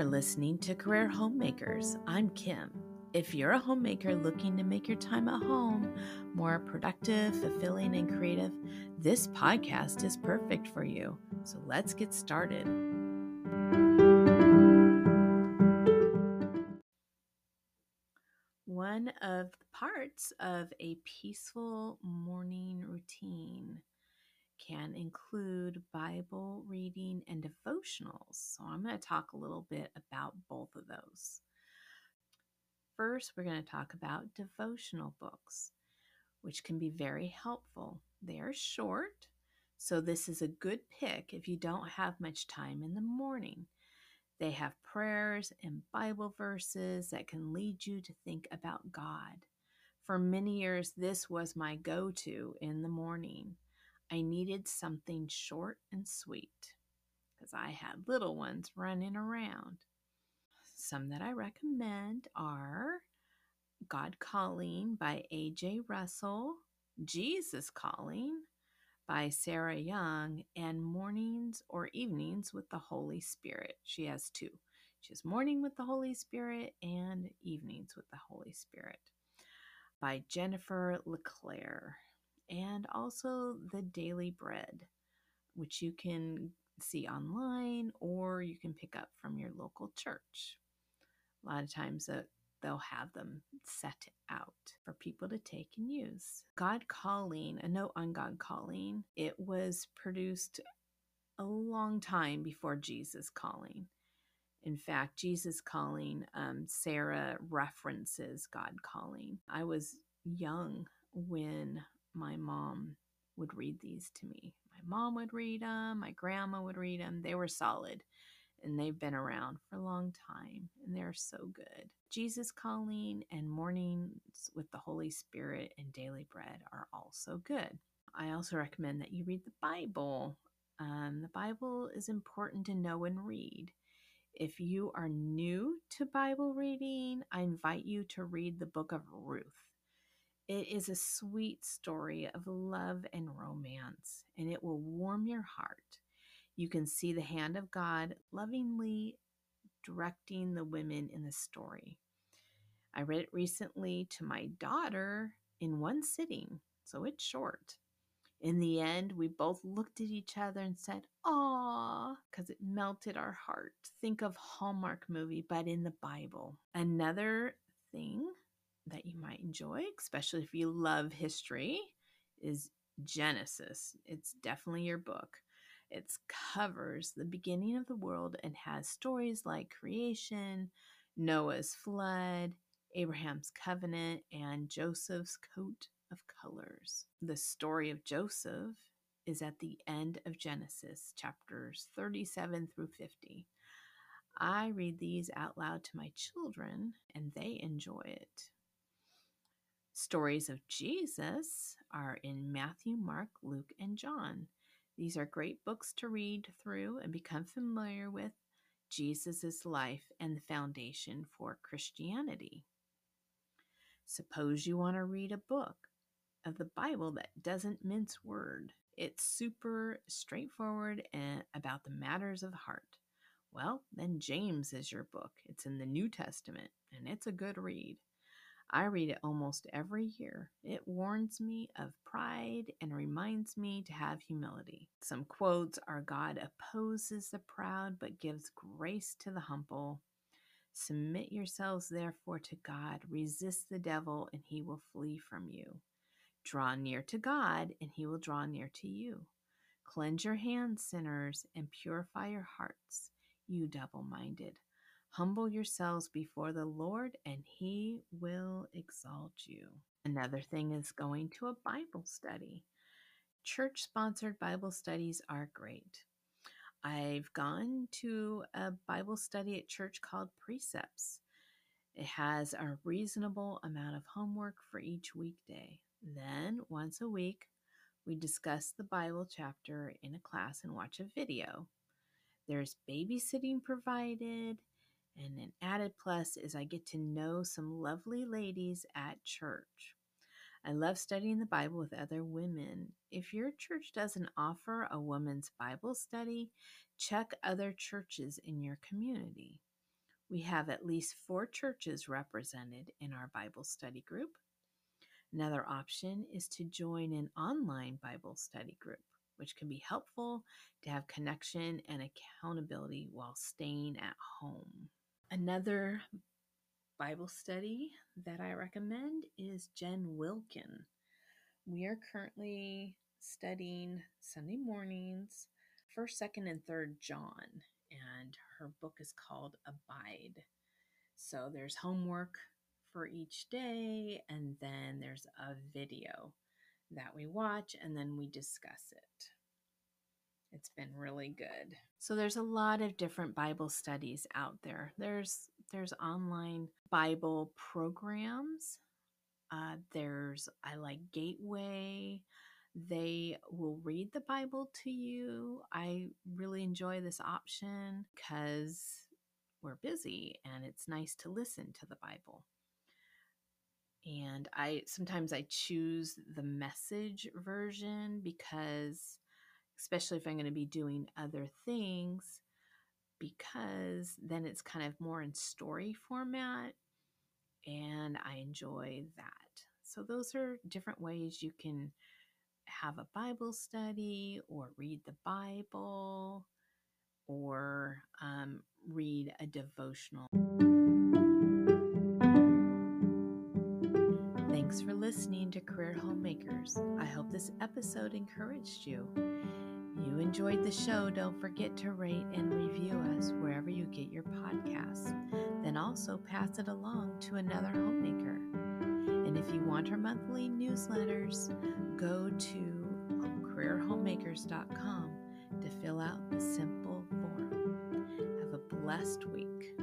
are listening to Career Homemakers. I'm Kim. If you're a homemaker looking to make your time at home more productive, fulfilling, and creative, this podcast is perfect for you. So let's get started. One of the parts of a peaceful morning routine can include Bible reading and devotionals. So I'm going to talk a little bit about both of those. First, we're going to talk about devotional books, which can be very helpful. They are short, so this is a good pick if you don't have much time in the morning. They have prayers and Bible verses that can lead you to think about God. For many years, this was my go to in the morning. I needed something short and sweet because I had little ones running around. Some that I recommend are God Calling by A.J. Russell, Jesus Calling by Sarah Young, and Mornings or Evenings with the Holy Spirit. She has two. She has Morning with the Holy Spirit and Evenings with the Holy Spirit by Jennifer LeClaire and also the Daily Bread, which you can see online or you can pick up from your local church. A lot of times uh, they'll have them set out for people to take and use. God Calling, a note on God Calling, it was produced a long time before Jesus Calling. In fact, Jesus Calling, um, Sarah references God Calling. I was young when my mom would read these to me. My mom would read them, my grandma would read them. They were solid and they've been around for a long time and they're so good. Jesus Calling and Mornings with the Holy Spirit and Daily Bread are also good. I also recommend that you read the Bible. Um, the Bible is important to know and read. If you are new to Bible reading, I invite you to read the book of Ruth. It is a sweet story of love and romance, and it will warm your heart. You can see the hand of God lovingly directing the women in the story. I read it recently to my daughter in one sitting, so it's short. In the end, we both looked at each other and said, Aw, because it melted our heart. Think of Hallmark movie, but in the Bible. Another thing that you might enjoy, especially if you love history, is Genesis. It's definitely your book. It covers the beginning of the world and has stories like creation, Noah's flood, Abraham's covenant, and Joseph's coat of colors. The story of Joseph is at the end of Genesis, chapters 37 through 50. I read these out loud to my children and they enjoy it. Stories of Jesus are in Matthew, Mark, Luke, and John. These are great books to read through and become familiar with Jesus' life and the foundation for Christianity. Suppose you want to read a book of the Bible that doesn't mince word. It's super straightforward and about the matters of the heart. Well, then James is your book. It's in the New Testament and it's a good read. I read it almost every year. It warns me of pride and reminds me to have humility. Some quotes are God opposes the proud but gives grace to the humble. Submit yourselves therefore to God, resist the devil, and he will flee from you. Draw near to God, and he will draw near to you. Cleanse your hands, sinners, and purify your hearts, you double minded. Humble yourselves before the Lord, and He will exalt you. Another thing is going to a Bible study. Church sponsored Bible studies are great. I've gone to a Bible study at church called Precepts. It has a reasonable amount of homework for each weekday. Then, once a week, we discuss the Bible chapter in a class and watch a video. There's babysitting provided, and an added plus is I get to know some lovely ladies at church. I love studying the Bible with other women. If your church doesn't offer a woman's Bible study, check other churches in your community. We have at least four churches represented in our Bible study group. Another option is to join an online Bible study group, which can be helpful to have connection and accountability while staying at home. Another Bible study that I recommend is Jen Wilkin. We are currently studying Sunday mornings, first, second, and third John, and her book is called Abide. So there's homework for each day, and then there's a video that we watch, and then we discuss it. It's been really good. So there's a lot of different Bible studies out there. There's there's online Bible programs. Uh, there's I like Gateway. They will read the Bible to you. I really enjoy this option because we're busy and it's nice to listen to the Bible. And I sometimes I choose the message version because especially if I'm going to be doing other things, because then it's kind of more in story format and I enjoy that. So, those are different ways you can have a Bible study or read the Bible or um, read a devotional. Thanks for listening to Career Homemakers. I hope this episode encouraged you you enjoyed the show, don't forget to rate and review us wherever you get your podcasts. Then also pass it along to another homemaker. And if you want our monthly newsletters, go to careerhomemakers.com to fill out the simple form. Have a blessed week.